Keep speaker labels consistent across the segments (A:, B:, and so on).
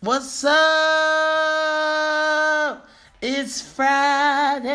A: What's up? It's Friday.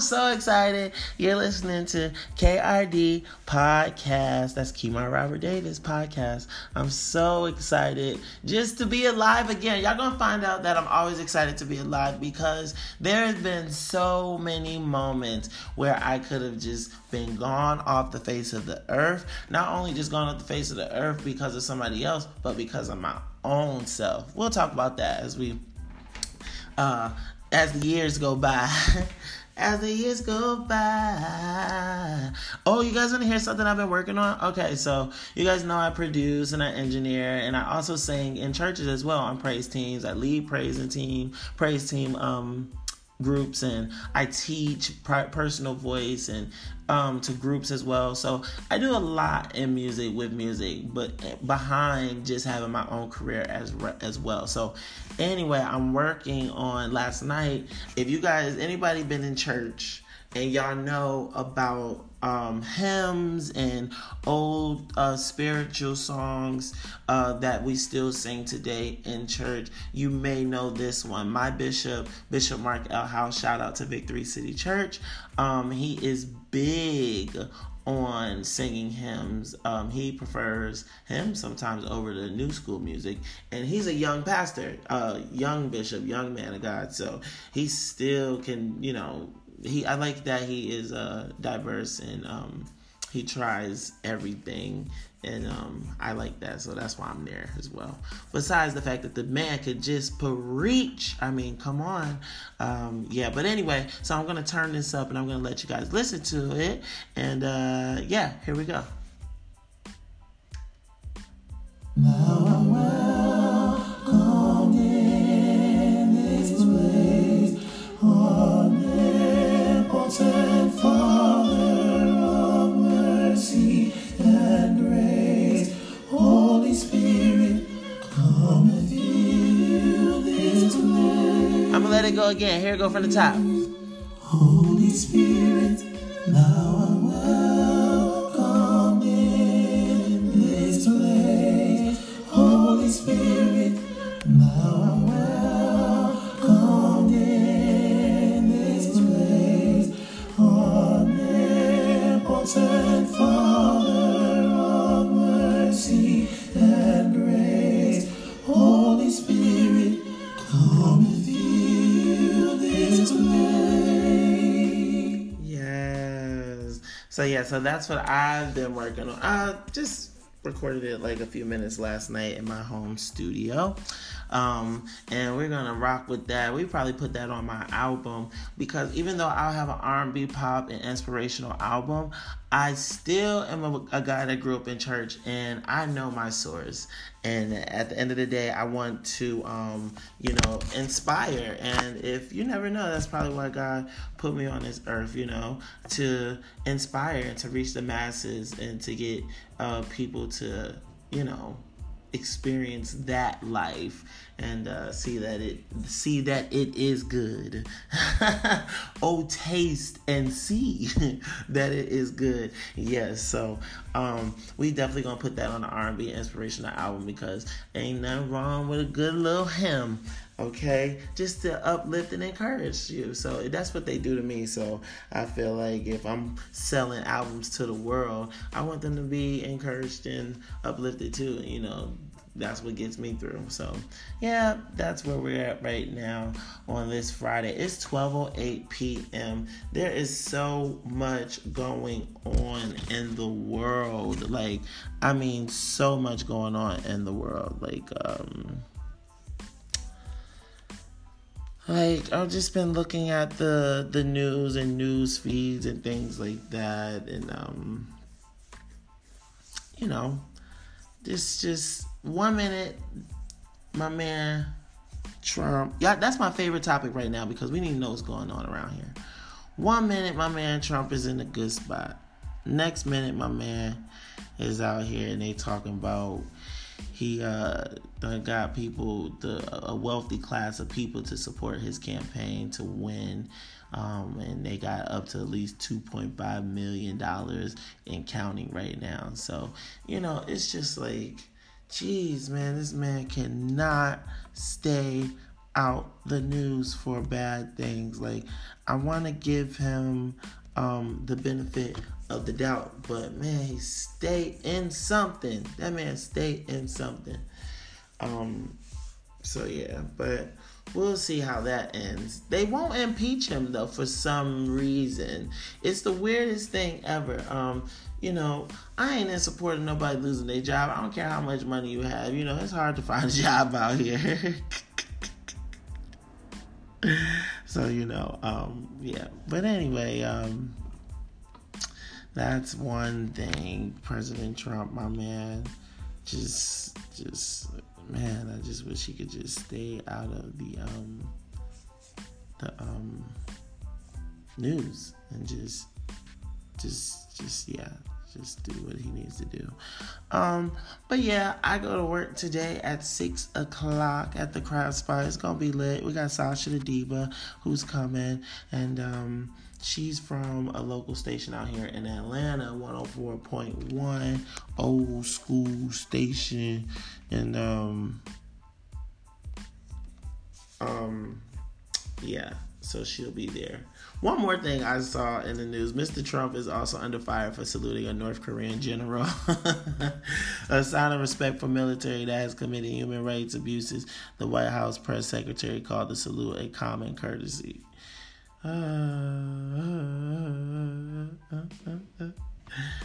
A: I'm so excited. You're listening to KRD Podcast. That's Kemar Robert Davis Podcast. I'm so excited just to be alive again. Y'all gonna find out that I'm always excited to be alive because there has been so many moments where I could have just been gone off the face of the earth. Not only just gone off the face of the earth because of somebody else, but because of my own self. We'll talk about that as we uh as the years go by. as the years go by. Oh, you guys want to hear something I've been working on? Okay, so you guys know I produce and I engineer, and I also sing in churches as well on praise teams. I lead praise and team, praise team um, groups, and I teach personal voice and um, to groups as well. So I do a lot in music with music, but behind just having my own career as as well. So anyway, I'm working on last night. If you guys anybody been in church and y'all know about um, hymns and old uh, spiritual songs uh, that we still sing today in church. You may know this one. My bishop, Bishop Mark L. House, shout out to Victory City Church. Um, he is big on singing hymns. Um, he prefers hymns sometimes over the new school music, and he's a young pastor, uh, young bishop, young man of God. So he still can, you know, he I like that he is uh diverse and um he tries everything. And um I like that. So that's why I'm there as well. Besides the fact that the man could just preach. I mean come on. Um yeah but anyway so I'm gonna turn this up and I'm gonna let you guys listen to it. And uh yeah here we go it go again. Here it go from the top. Holy Spirit, now I welcome in this place. Holy Spirit, So yeah, so that's what I've been working on. I just recorded it like a few minutes last night in my home studio. Um, and we're gonna rock with that. We probably put that on my album because even though I'll have an R&B pop and inspirational album, I still am a, a guy that grew up in church and I know my source. And at the end of the day, I want to, um, you know, inspire. And if you never know, that's probably why God put me on this earth, you know, to inspire and to reach the masses and to get uh, people to, you know, experience that life and uh, see that it see that it is good. oh, taste and see that it is good. Yes, so um, we definitely gonna put that on the R&B inspirational album because ain't nothing wrong with a good little hymn. Okay, just to uplift and encourage you. So that's what they do to me. So I feel like if I'm selling albums to the world, I want them to be encouraged and uplifted too. You know, that's what gets me through. So, yeah, that's where we're at right now on this Friday. It's 12:08 p.m. There is so much going on in the world. Like, I mean, so much going on in the world. Like, um like I've just been looking at the the news and news feeds and things like that and um you know this just one minute, my man Trump. Yeah, that's my favorite topic right now because we need to know what's going on around here. One minute, my man Trump is in a good spot. Next minute, my man is out here and they talking about he uh got people the a wealthy class of people to support his campaign to win um, and they got up to at least $2.5 million in counting right now. So, you know, it's just like, geez, man, this man cannot stay out the news for bad things. Like, I want to give him um, the benefit of the doubt, but man, he stayed in something. That man stayed in something. Um, so yeah, but we'll see how that ends. They won't impeach him though for some reason. It's the weirdest thing ever. Um, you know, I ain't in support of nobody losing their job. I don't care how much money you have. You know, it's hard to find a job out here. so you know, um, yeah. But anyway, um, that's one thing. President Trump, my man, just, just man, I just wish he could just stay out of the um the um news and just just just yeah just do what he needs to do um but yeah i go to work today at six o'clock at the crowd spot it's gonna be lit we got sasha the diva who's coming and um She's from a local station out here in Atlanta, 104.1, old school station. And um um yeah, so she'll be there. One more thing I saw in the news Mr. Trump is also under fire for saluting a North Korean general. a sign of respect for military that has committed human rights abuses, the White House press secretary called the salute a common courtesy.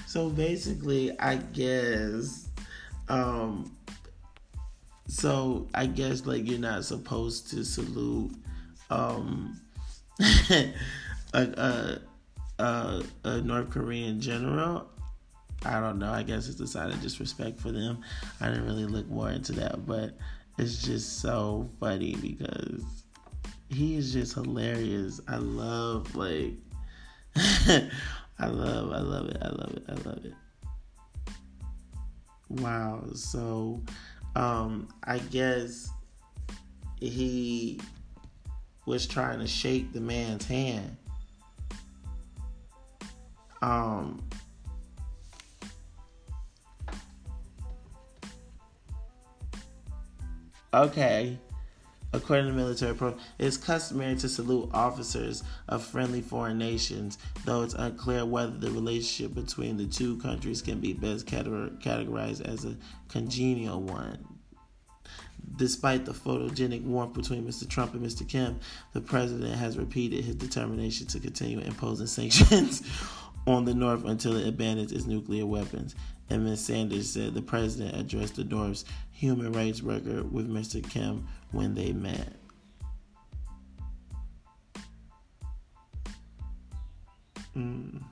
A: so basically, I guess, um, so I guess like you're not supposed to salute, um, a, a, a, a North Korean general. I don't know. I guess it's a sign of disrespect for them. I didn't really look more into that, but it's just so funny because he is just hilarious. I love like I love I love it. I love it. I love it. Wow. So um I guess he was trying to shake the man's hand. Um Okay According to military pro, it is customary to salute officers of friendly foreign nations, though it's unclear whether the relationship between the two countries can be best categorized as a congenial one. Despite the photogenic warmth between Mr. Trump and Mr. Kim, the president has repeated his determination to continue imposing sanctions on the North until it abandons its nuclear weapons. And Ms. Sanders said the president addressed the North's human rights record with Mr. Kim when they met. Mm.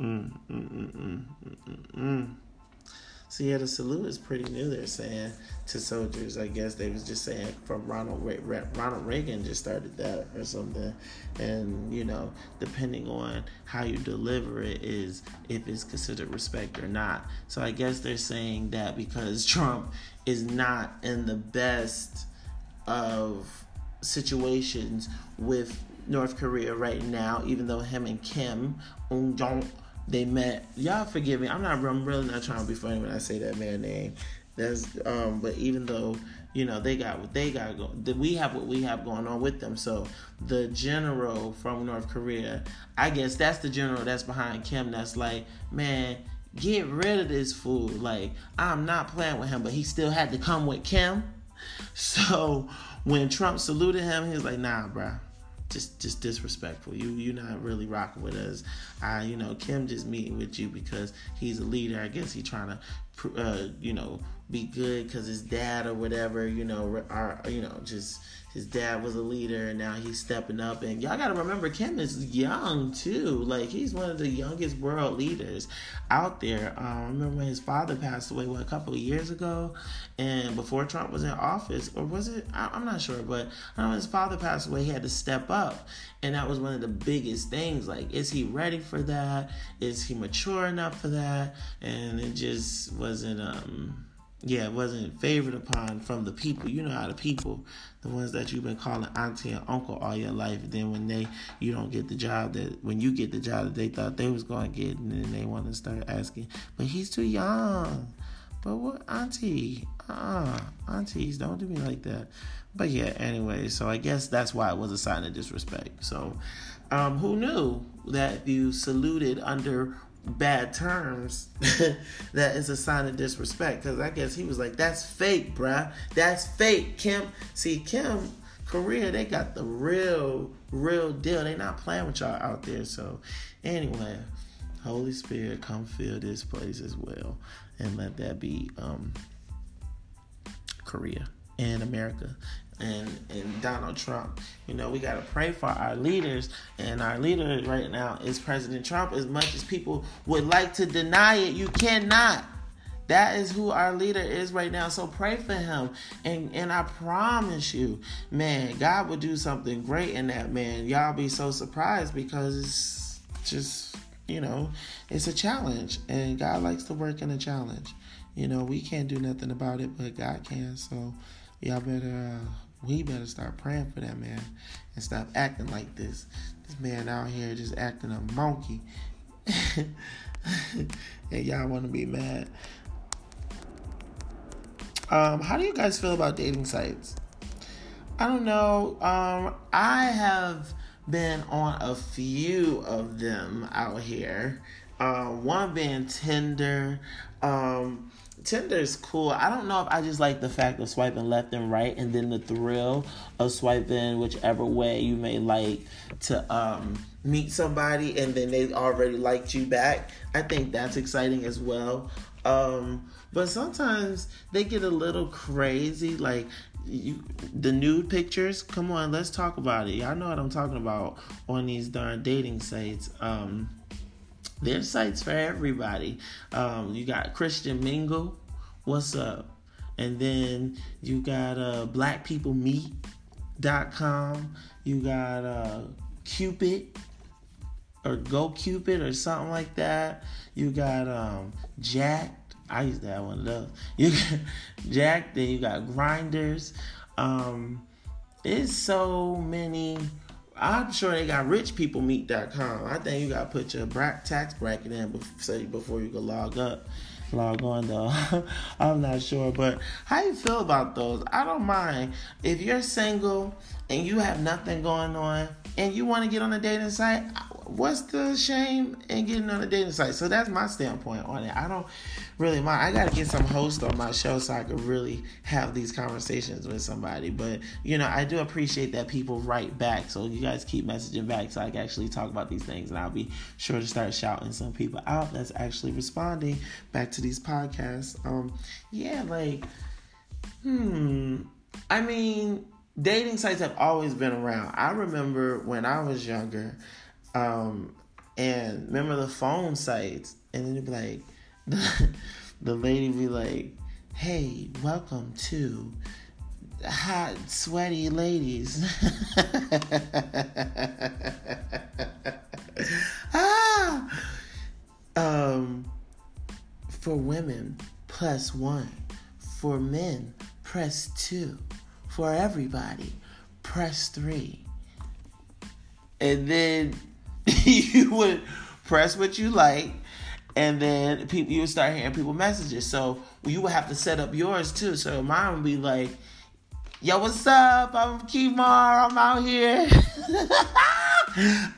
A: Mm, mm, mm, mm, mm, so yeah, the salute is pretty new. They're saying to soldiers. I guess they was just saying from Ronald Re- Ronald Reagan just started that or something. And you know, depending on how you deliver it, is if it's considered respect or not. So I guess they're saying that because Trump is not in the best of situations with North Korea right now, even though him and Kim Un Jong they met. Y'all forgive me. I'm not. I'm really not trying to be funny when I say that man name. That's um. But even though you know they got what they got going, we have what we have going on with them. So the general from North Korea, I guess that's the general that's behind Kim. That's like, man, get rid of this fool. Like I'm not playing with him, but he still had to come with Kim. So when Trump saluted him, he was like, nah, bruh just just disrespectful. You you're not really rocking with us. I you know Kim just meeting with you because he's a leader. I guess he's trying to uh, you know be good because his dad or whatever you know are you know just his dad was a leader and now he's stepping up. And y'all gotta remember kim is young too. Like he's one of the youngest world leaders out there. Um, remember when his father passed away what a couple of years ago? And before trump was in office or was it? I, am not sure but i his father passed away he had to step up. And that was one of the biggest things. Like is he ready for that? Is he mature enough for that? And it just wasn't um yeah, it wasn't favored upon from the people. You know how the people, the ones that you've been calling auntie and uncle all your life, then when they you don't get the job that when you get the job that they thought they was to get, and then they want to start asking, but he's too young. But what, auntie? Ah, aunties, don't do me like that. But yeah, anyway, so I guess that's why it was a sign of disrespect. So, um, who knew that you saluted under bad terms that is a sign of disrespect. Because i guess he was like that's fake bruh. That's fake kim. See kim korea they got the real real deal. They not playing with y'all out there. So anyway holy spirit come fill this place as well and let that be um korea and america and and Donald Trump. You know, we got to pray for our leaders, and our leader right now is President Trump. As much as people would like to deny it, you cannot. That is who our leader is right now. So pray for him. And and I promise you, man, God will do something great in that man. Y'all be so surprised because it's just, you know, it's a challenge. And God likes to work in a challenge. You know, we can't do nothing about it, but God can. So y'all better uh, we better start praying for that man and stop acting like this. This man out here just acting a monkey. and y'all want to be mad. Um, how do you guys feel about dating sites? I don't know. Um, I have been on a few of them out here. Uh, one being Tinder. Um, Tinder is cool. I don't know if I just like the fact of swiping left and right and then the thrill of swiping whichever way you may like to um, meet somebody and then they already liked you back. I think that's exciting as well. Um, but sometimes they get a little crazy like you the nude pictures come on let's talk about it y'all know what i'm talking about on these darn dating sites um there's sites for everybody. Um, you got Christian Mingle, what's up? And then you got uh, blackpeoplemeet.com. You got uh, Cupid or Go Cupid or something like that. You got um, Jack. I used to have one of those. You got Jack. Then you got Grinders. Um, it's so many I'm sure they got richpeoplemeet.com. I think you got to put your tax bracket in before you can log up. Log on though. I'm not sure, but how you feel about those? I don't mind if you're single and you have nothing going on and you want to get on a dating site what's the shame in getting on a dating site? So that's my standpoint on it. I don't really mind. I got to get some host on my show so I can really have these conversations with somebody. But, you know, I do appreciate that people write back. So you guys keep messaging back so I can actually talk about these things. And I'll be sure to start shouting some people out that's actually responding back to these podcasts. Um, yeah, like, hmm. I mean, dating sites have always been around. I remember when I was younger, um, and remember the phone sites, and then it'd be like, the, the lady be like, "Hey, welcome to hot, sweaty ladies." ah, um, for women, plus one. For men, press two. For everybody, press three. And then you would press what you like, and then people you would start hearing people messages. So you would have to set up yours too. So mine would be like, "Yo, what's up? I'm Kimar. I'm out here."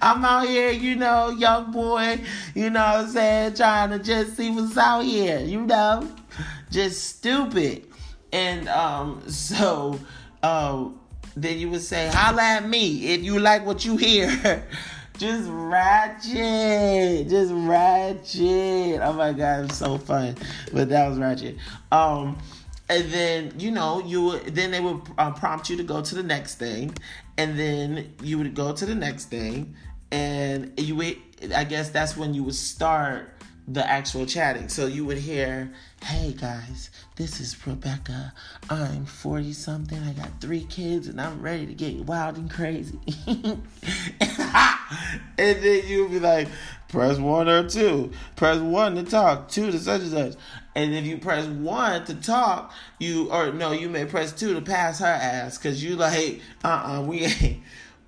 A: I'm out here, you know, young boy, you know what I'm saying, trying to just see what's out here, you know, just stupid. And um, so um, then you would say, holla at me if you like what you hear. Just ratchet, just ratchet. Oh my god, it's so fun. But that was ratchet. Um, and then you know you then they would uh, prompt you to go to the next thing, and then you would go to the next thing, and you would. I guess that's when you would start the actual chatting. So you would hear, hey guys, this is Rebecca. I'm 40 something. I got three kids and I'm ready to get wild and crazy. and then you'd be like, press one or two. Press one to talk, two to such and such. And if you press one to talk, you, or no, you may press two to pass her ass because you like, uh uh-uh, uh, we ain't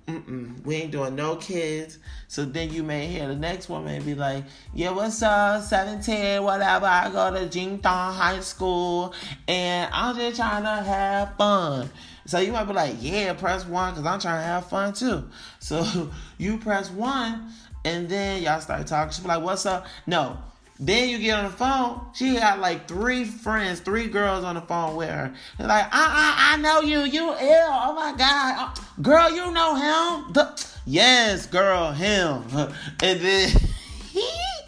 A: Mm-mm, we ain't doing no kids. So then you may hear the next one may be like, yeah, what's up, 17, whatever. I go to Jingdong High School and I'm just trying to have fun. So you might be like, yeah, press one because I'm trying to have fun too. So you press one and then y'all start talking. She be like, what's up? No, then you get on the phone. She got like three friends, three girls on the phone with her. They're like, uh uh, I know you. You ill. Oh my God. Oh, girl, you know him. The, yes, girl, him. And then.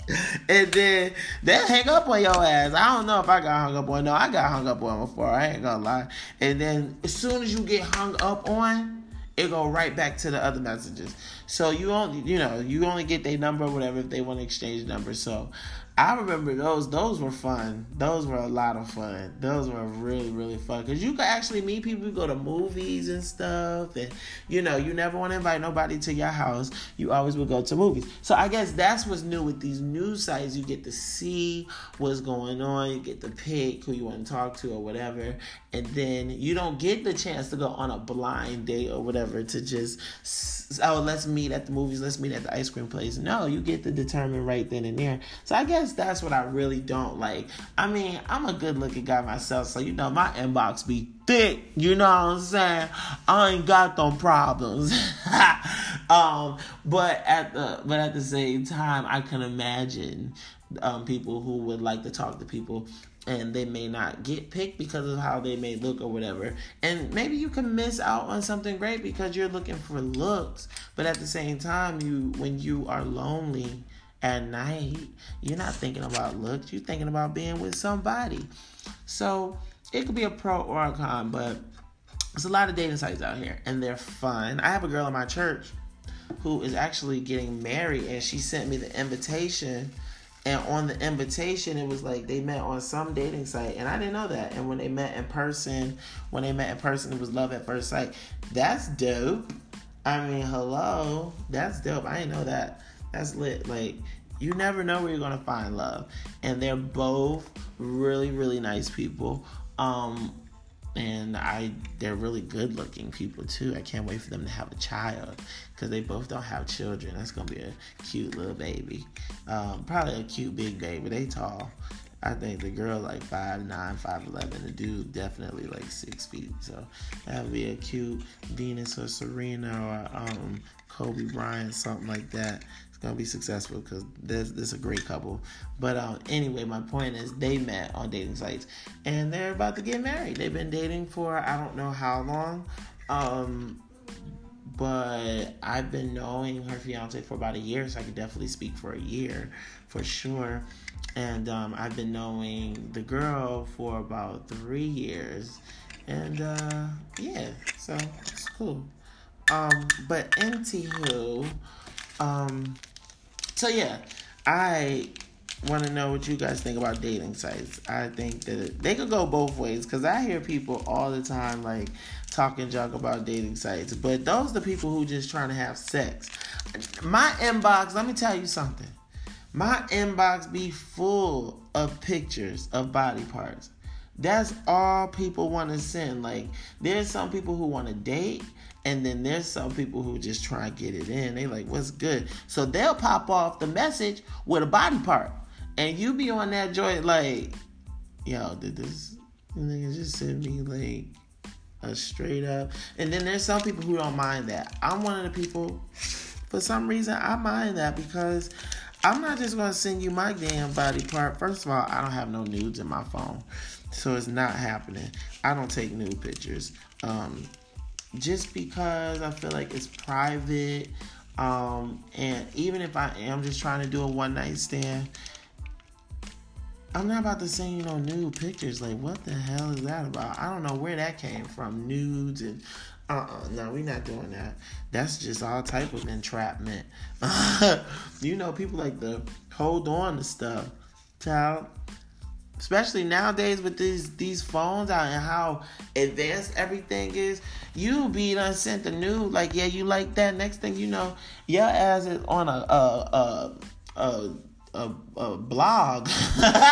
A: and then they hang up on your ass. I don't know if I got hung up on. No, I got hung up on before. I ain't gonna lie. And then as soon as you get hung up on, it go right back to the other messages. So you only, you know, you only get their number or whatever if they want to exchange numbers. So I remember those. Those were fun. Those were a lot of fun. Those were really, really fun because you could actually meet people. You go to movies and stuff, and you know, you never want to invite nobody to your house. You always would go to movies. So I guess that's what's new with these new sites. You get to see what's going on. You get to pick who you want to talk to or whatever, and then you don't get the chance to go on a blind date or whatever to just oh let's meet at the movies. Let's meet at the ice cream place. No, you get to determine right then and there. So I guess that's what I really don't like. I mean, I'm a good looking guy myself, so you know my inbox be thick. You know what I'm saying? I ain't got no problems. um, but at the but at the same time, I can imagine um, people who would like to talk to people and they may not get picked because of how they may look or whatever. And maybe you can miss out on something great because you're looking for looks, but at the same time, you when you are lonely at night, you're not thinking about looks, you're thinking about being with somebody. So it could be a pro or a con, but there's a lot of dating sites out here and they're fun. I have a girl in my church who is actually getting married and she sent me the invitation and on the invitation it was like they met on some dating site and i didn't know that. And when they met in person when they met in person it was love at first sight. That's dope. I mean hello. That's dope. I didn't know that. That's lit. Like you never know where you're gonna find love, and they're both really really nice people. Um, and I they're really good looking people too. I can't wait for them to have a child because they both don't have children. That's gonna be a cute little baby. Um, probably a cute big baby. They tall. I think the girl like five nine, five eleven. The dude definitely like six feet. So that would be a cute Venus or Serena or um, Kobe Bryant, something like that gonna be successful because this this is a great couple. But um, anyway, my point is they met on dating sites and they're about to get married. They've been dating for I don't know how long. Um, but I've been knowing her fiance for about a year, so I could definitely speak for a year for sure. And um, I've been knowing the girl for about three years, and uh, yeah, so it's cool. Um, but anywho, um, so yeah, I want to know what you guys think about dating sites. I think that they could go both ways because I hear people all the time like talking junk about dating sites, but those are the people who just trying to have sex. My inbox, let me tell you something. My inbox be full of pictures of body parts. That's all people want to send. Like, there's some people who want to date, and then there's some people who just try and get it in. They like, what's good? So they'll pop off the message with a body part. And you be on that joint like, yo, did this and nigga just send me like a straight up? And then there's some people who don't mind that. I'm one of the people, for some reason, I mind that because I'm not just gonna send you my damn body part. First of all, I don't have no nudes in my phone. So it's not happening. I don't take nude pictures. Um, just because I feel like it's private. Um, and even if I am just trying to do a one night stand, I'm not about to send you no nude pictures. Like, what the hell is that about? I don't know where that came from. Nudes and uh uh no, we're not doing that. That's just all type of entrapment. you know, people like to hold on to stuff Child. Especially nowadays with these these phones out and how advanced everything is, you be done sent the nude like yeah you like that. Next thing you know, your ass is on a a a a, a, a blog.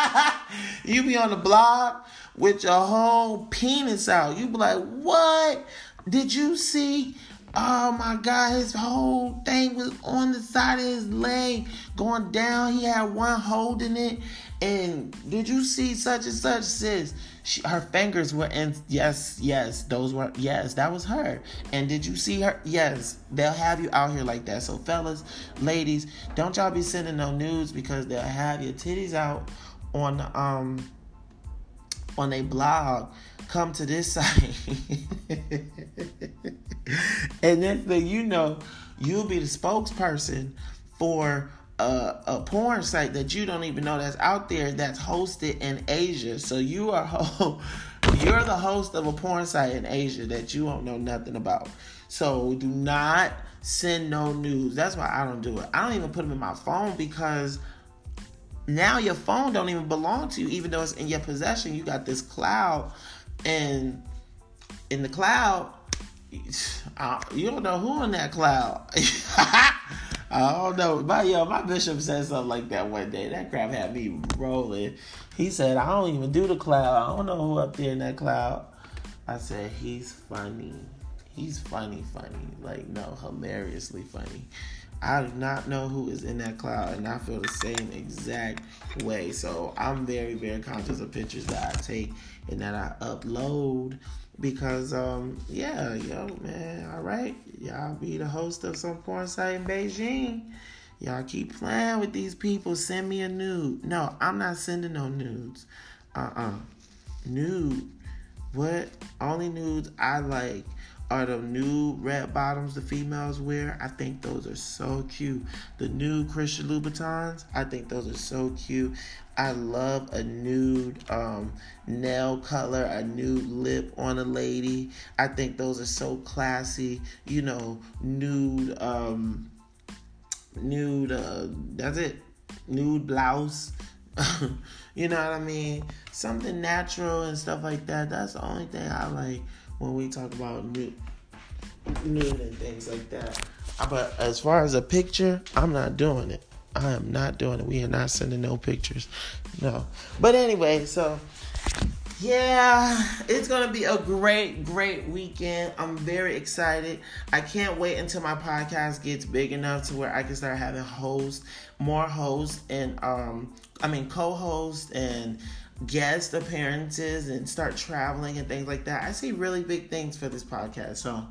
A: you be on the blog with your whole penis out. You be like, what? Did you see? Oh my God, his whole thing was on the side of his leg going down. He had one holding it. And did you see such and such, sis? She, her fingers were in. Yes, yes, those were. Yes, that was her. And did you see her? Yes, they'll have you out here like that. So, fellas, ladies, don't y'all be sending no news because they'll have your titties out on um on a blog come to this site. and then you know, you'll be the spokesperson for a, a, porn site that you don't even know that's out there that's hosted in Asia. So you are you're the host of a porn site in Asia that you don't know nothing about. So do not send no news. That's why I don't do it. I don't even put them in my phone because now your phone don't even belong to you, even though it's in your possession. You got this cloud, and in the cloud, you don't know who in that cloud. I don't know. My yo, my bishop said something like that one day. That crap had me rolling. He said, I don't even do the cloud. I don't know who up there in that cloud. I said, he's funny. He's funny, funny. Like, no, hilariously funny. I do not know who is in that cloud, and I feel the same exact way. So I'm very, very conscious of pictures that I take and that I upload because, um, yeah, yo, man, all right, y'all be the host of some porn site in Beijing. Y'all keep playing with these people. Send me a nude. No, I'm not sending no nudes. Uh uh-uh. uh. Nude. What? Only nudes I like are the new red bottoms the females wear. I think those are so cute. The new Christian Louboutins, I think those are so cute. I love a nude um, nail color, a nude lip on a lady. I think those are so classy. You know, nude, um, nude. Uh, that's it. Nude blouse. you know what I mean? Something natural and stuff like that. That's the only thing I like when we talk about nude, nude and things like that. But as far as a picture, I'm not doing it. I am not doing it. We are not sending no pictures. No. But anyway, so yeah, it's gonna be a great, great weekend. I'm very excited. I can't wait until my podcast gets big enough to where I can start having hosts, more hosts, and um, I mean co-hosts and guest appearances and start traveling and things like that. I see really big things for this podcast. So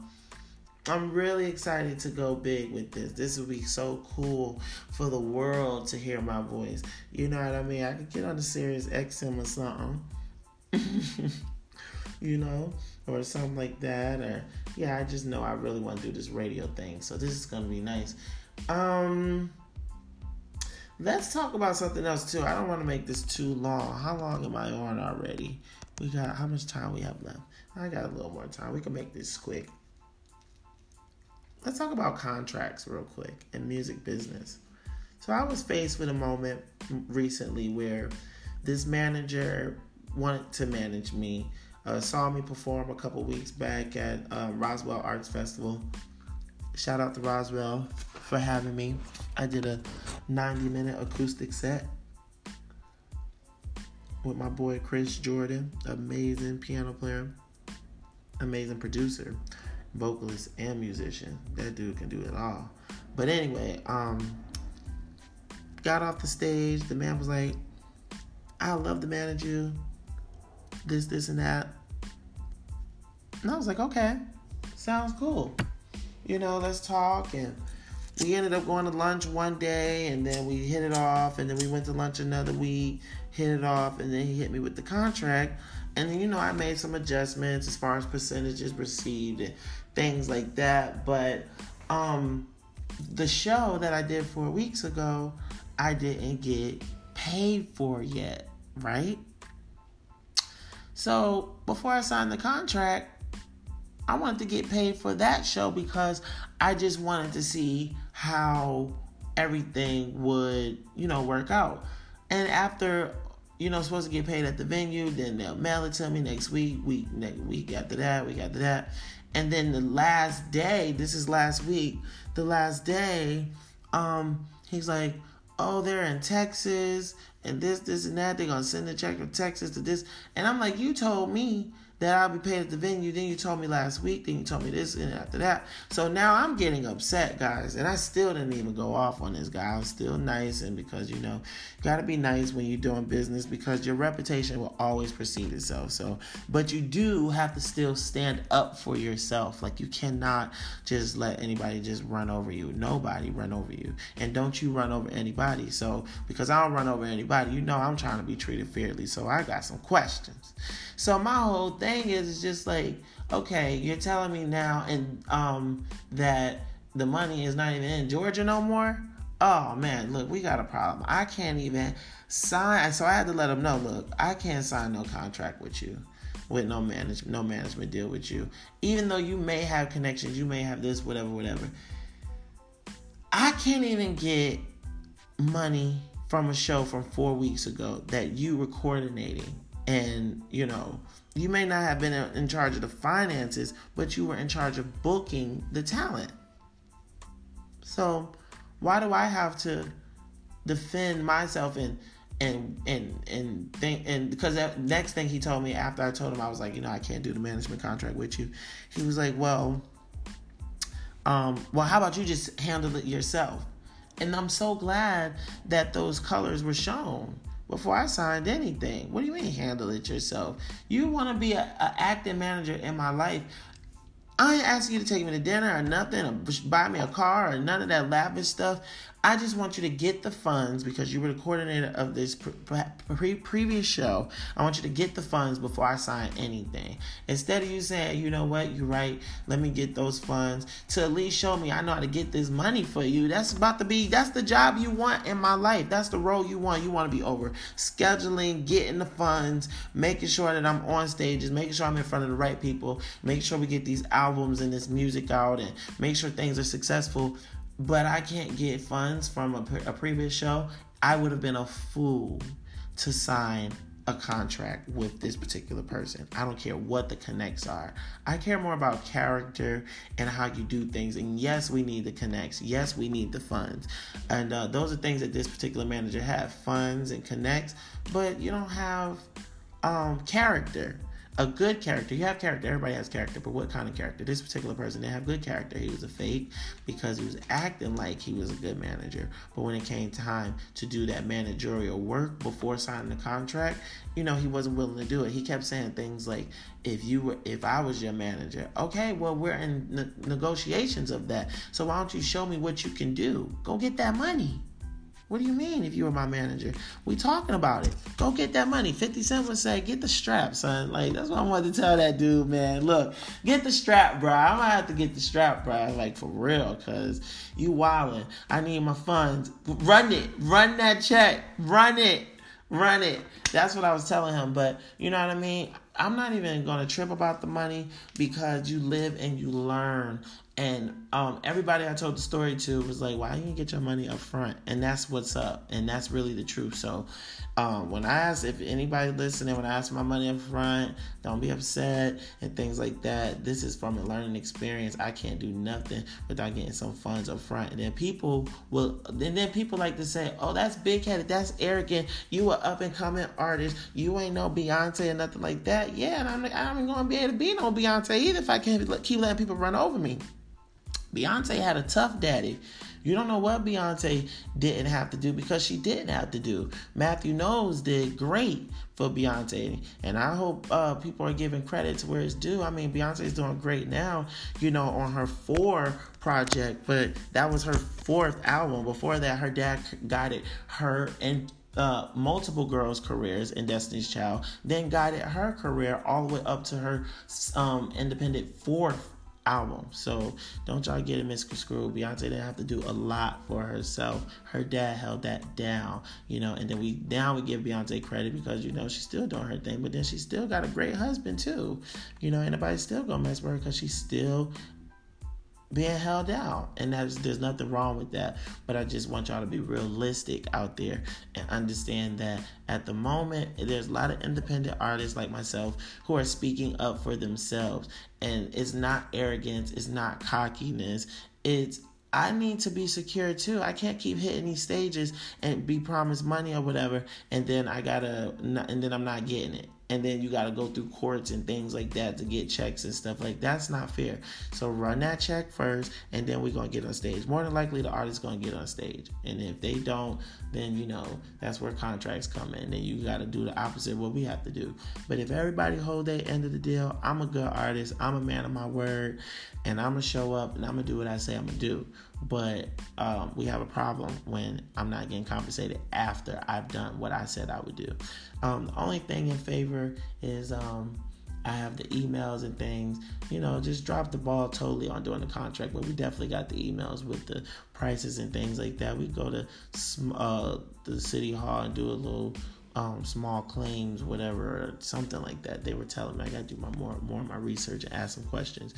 A: I'm really excited to go big with this. This will be so cool for the world to hear my voice. You know what I mean? I could get on the Sirius XM or something. you know, or something like that. Or yeah, I just know I really want to do this radio thing. So this is gonna be nice. Um Let's talk about something else too. I don't want to make this too long. How long am I on already? We got how much time we have left? I got a little more time. We can make this quick. Let's talk about contracts real quick and music business. So I was faced with a moment recently where this manager wanted to manage me. Uh, saw me perform a couple weeks back at um, Roswell Arts Festival. Shout out to Roswell for having me. I did a 90 minute acoustic set with my boy Chris Jordan, amazing piano player, amazing producer, vocalist, and musician. That dude can do it all. But anyway, um, got off the stage. The man was like, I love to manage you. This, this, and that. And I was like, okay, sounds cool. You know, let's talk. And we ended up going to lunch one day and then we hit it off and then we went to lunch another week hit it off and then he hit me with the contract. And then you know i made some adjustments as far as percentages received and things like that. But um the show that i did four weeks ago i didn't get paid for yet right? So before i signed the contract I wanted to get paid for that show because I just wanted to see how everything would, you know, work out. And after you know, supposed to get paid at the venue, then they'll mail it to me next week, week next week after that, week after that. And then the last day, this is last week, the last day, um, he's like, Oh, they're in Texas and this, this and that. They're gonna send a check from Texas to this. And I'm like, You told me that I'll be paid at the venue. Then you told me last week. Then you told me this, and after that. So now I'm getting upset, guys. And I still didn't even go off on this guy. I'm still nice, and because you know, you gotta be nice when you're doing business because your reputation will always precede itself. So, but you do have to still stand up for yourself. Like you cannot just let anybody just run over you. Nobody run over you, and don't you run over anybody. So because I don't run over anybody, you know I'm trying to be treated fairly. So I got some questions. So my whole thing is, is just like, okay, you're telling me now and um that the money is not even in Georgia no more. Oh man, look, we got a problem. I can't even sign. So I had to let them know, look, I can't sign no contract with you, with no manage, no management deal with you. Even though you may have connections, you may have this, whatever, whatever. I can't even get money from a show from four weeks ago that you were coordinating and you know you may not have been in charge of the finances but you were in charge of booking the talent. So why do i have to defend myself and and and and think and because that next thing he told me after i told him i was like you know i can't do the management contract with you. He was like well um well how about you just handle it yourself? And i'm so glad that those colors were shown before I signed anything. What do you mean handle it yourself? You want to be an acting manager in my life. I ain't asking you to take me to dinner or nothing, or buy me a car or none of that lavish stuff. I just want you to get the funds because you were the coordinator of this pre- previous show. I want you to get the funds before I sign anything. Instead of you saying, you know what, you're right, let me get those funds to at least show me I know how to get this money for you. That's about to be, that's the job you want in my life. That's the role you want. You want to be over scheduling, getting the funds, making sure that I'm on stages, making sure I'm in front of the right people, making sure we get these albums and this music out, and make sure things are successful but I can't get funds from a, a previous show, I would have been a fool to sign a contract with this particular person. I don't care what the connects are. I care more about character and how you do things. And yes, we need the connects. Yes, we need the funds. And uh, those are things that this particular manager have funds and connects, but you don't have um, character a good character. You have character. Everybody has character, but what kind of character? This particular person didn't have good character. He was a fake because he was acting like he was a good manager. But when it came time to do that managerial work before signing the contract, you know, he wasn't willing to do it. He kept saying things like, "If you were, if I was your manager, okay, well, we're in ne- negotiations of that. So why don't you show me what you can do? Go get that money." What do you mean if you were my manager? We talking about it. Go get that money. 50 Cent would say, get the strap, son. Like, that's what I wanted to tell that dude, man. Look, get the strap, bro. I'm gonna have to get the strap, bro. Like, for real, cause you wildin'. I need my funds. Run it. Run that check. Run it. Run it. That's what I was telling him. But you know what I mean? I'm not even gonna trip about the money because you live and you learn. And um, everybody I told the story to was like, "Why you get your money up front?" And that's what's up, and that's really the truth. So, um, when I ask if anybody listening, when I ask my money up front, don't be upset and things like that. This is from a learning experience. I can't do nothing without getting some funds up front. And then people will, and then people like to say, "Oh, that's big headed, that's arrogant. You are up and coming artist. You ain't no Beyonce or nothing like that." Yeah, and I'm, I'm gonna be able to be no Beyonce either if I can't keep letting people run over me. Beyonce had a tough daddy. You don't know what Beyonce didn't have to do because she didn't have to do. Matthew Knowles did great for Beyonce, and I hope uh, people are giving credit to where it's due. I mean, Beyonce is doing great now, you know, on her four project, but that was her fourth album. Before that, her dad guided her and uh, multiple girls' careers in Destiny's Child, then guided her career all the way up to her um, independent fourth album. So don't y'all get it misconstrued. Beyonce didn't have to do a lot for herself. Her dad held that down, you know, and then we now we give Beyonce credit because you know she's still doing her thing, but then she still got a great husband too. You know, anybody still gonna mess with her because she's still being held down and there's there's nothing wrong with that. But i just want y'all to be realistic out there and understand that at the moment there's a lot of independent artists like myself who are speaking up for themselves. And it's not arrogance. It's not cockiness. It's I need to be secure too. I can't keep hitting these stages and be promised money or whatever, and then I gotta, and then I'm not getting it and then you got to go through courts and things like that to get checks and stuff like that's not fair. So run that check first and then we're going to get on stage. More than likely the artist's going to get on stage. And if they don't then you know that's where contracts come in and you got to do the opposite of what we have to do. But if everybody hold their end of the deal i'm a good artist. I'm a man of my word and i'm gonna show up and i'm gonna do what i say i'm gonna do but um, we have a problem when i'm not getting compensated after i've done what i said i would do um, the only thing in favor is um, I have the emails and things. You know, just drop the ball totally on doing the contract, but we definitely got the emails with the prices and things like that. We go to uh, the city hall and do a little um, small claims, whatever, something like that. They were telling me I got to do my more more of my research and ask some questions.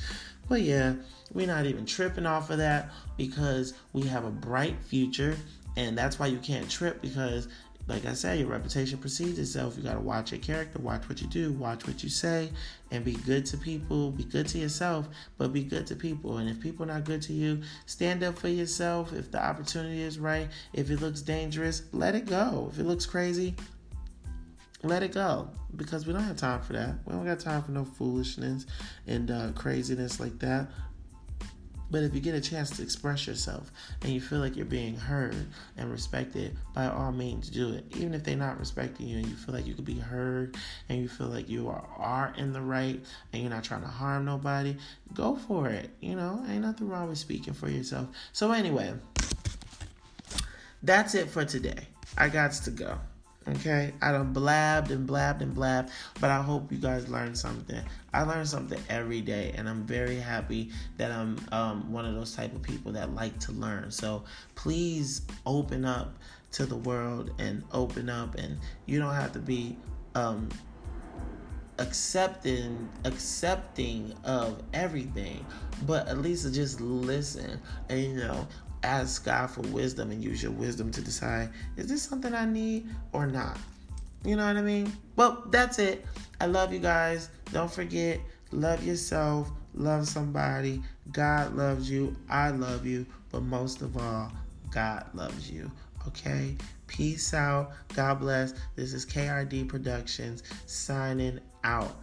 A: But yeah, we're not even tripping off of that because we have a bright future, and that's why you can't trip because like I said, your reputation precedes itself. You got to watch your character, watch what you do, watch what you say, and be good to people. Be good to yourself, but be good to people. And if people are not good to you, stand up for yourself. If the opportunity is right, if it looks dangerous, let it go. If it looks crazy, let it go because we don't have time for that. We don't got time for no foolishness and uh, craziness like that. But if you get a chance to express yourself and you feel like you're being heard and respected, by all means do it. Even if they're not respecting you and you feel like you could be heard and you feel like you are, are in the right and you're not trying to harm nobody, go for it. You know, ain't nothing wrong with speaking for yourself. So, anyway, that's it for today. I got to go. Okay, I done blabbed and blabbed and blabbed, but I hope you guys learned something. I learn something every day, and I'm very happy that I'm um, one of those type of people that like to learn. So please open up to the world and open up, and you don't have to be um, accepting accepting of everything, but at least just listen and you know ask God for wisdom and use your wisdom to decide is this something I need or not? You know what I mean? Well, that's it. I love you guys. Don't forget, love yourself, love somebody. God loves you. I love you. But most of all, God loves you. Okay? Peace out. God bless. This is KRD Productions signing out.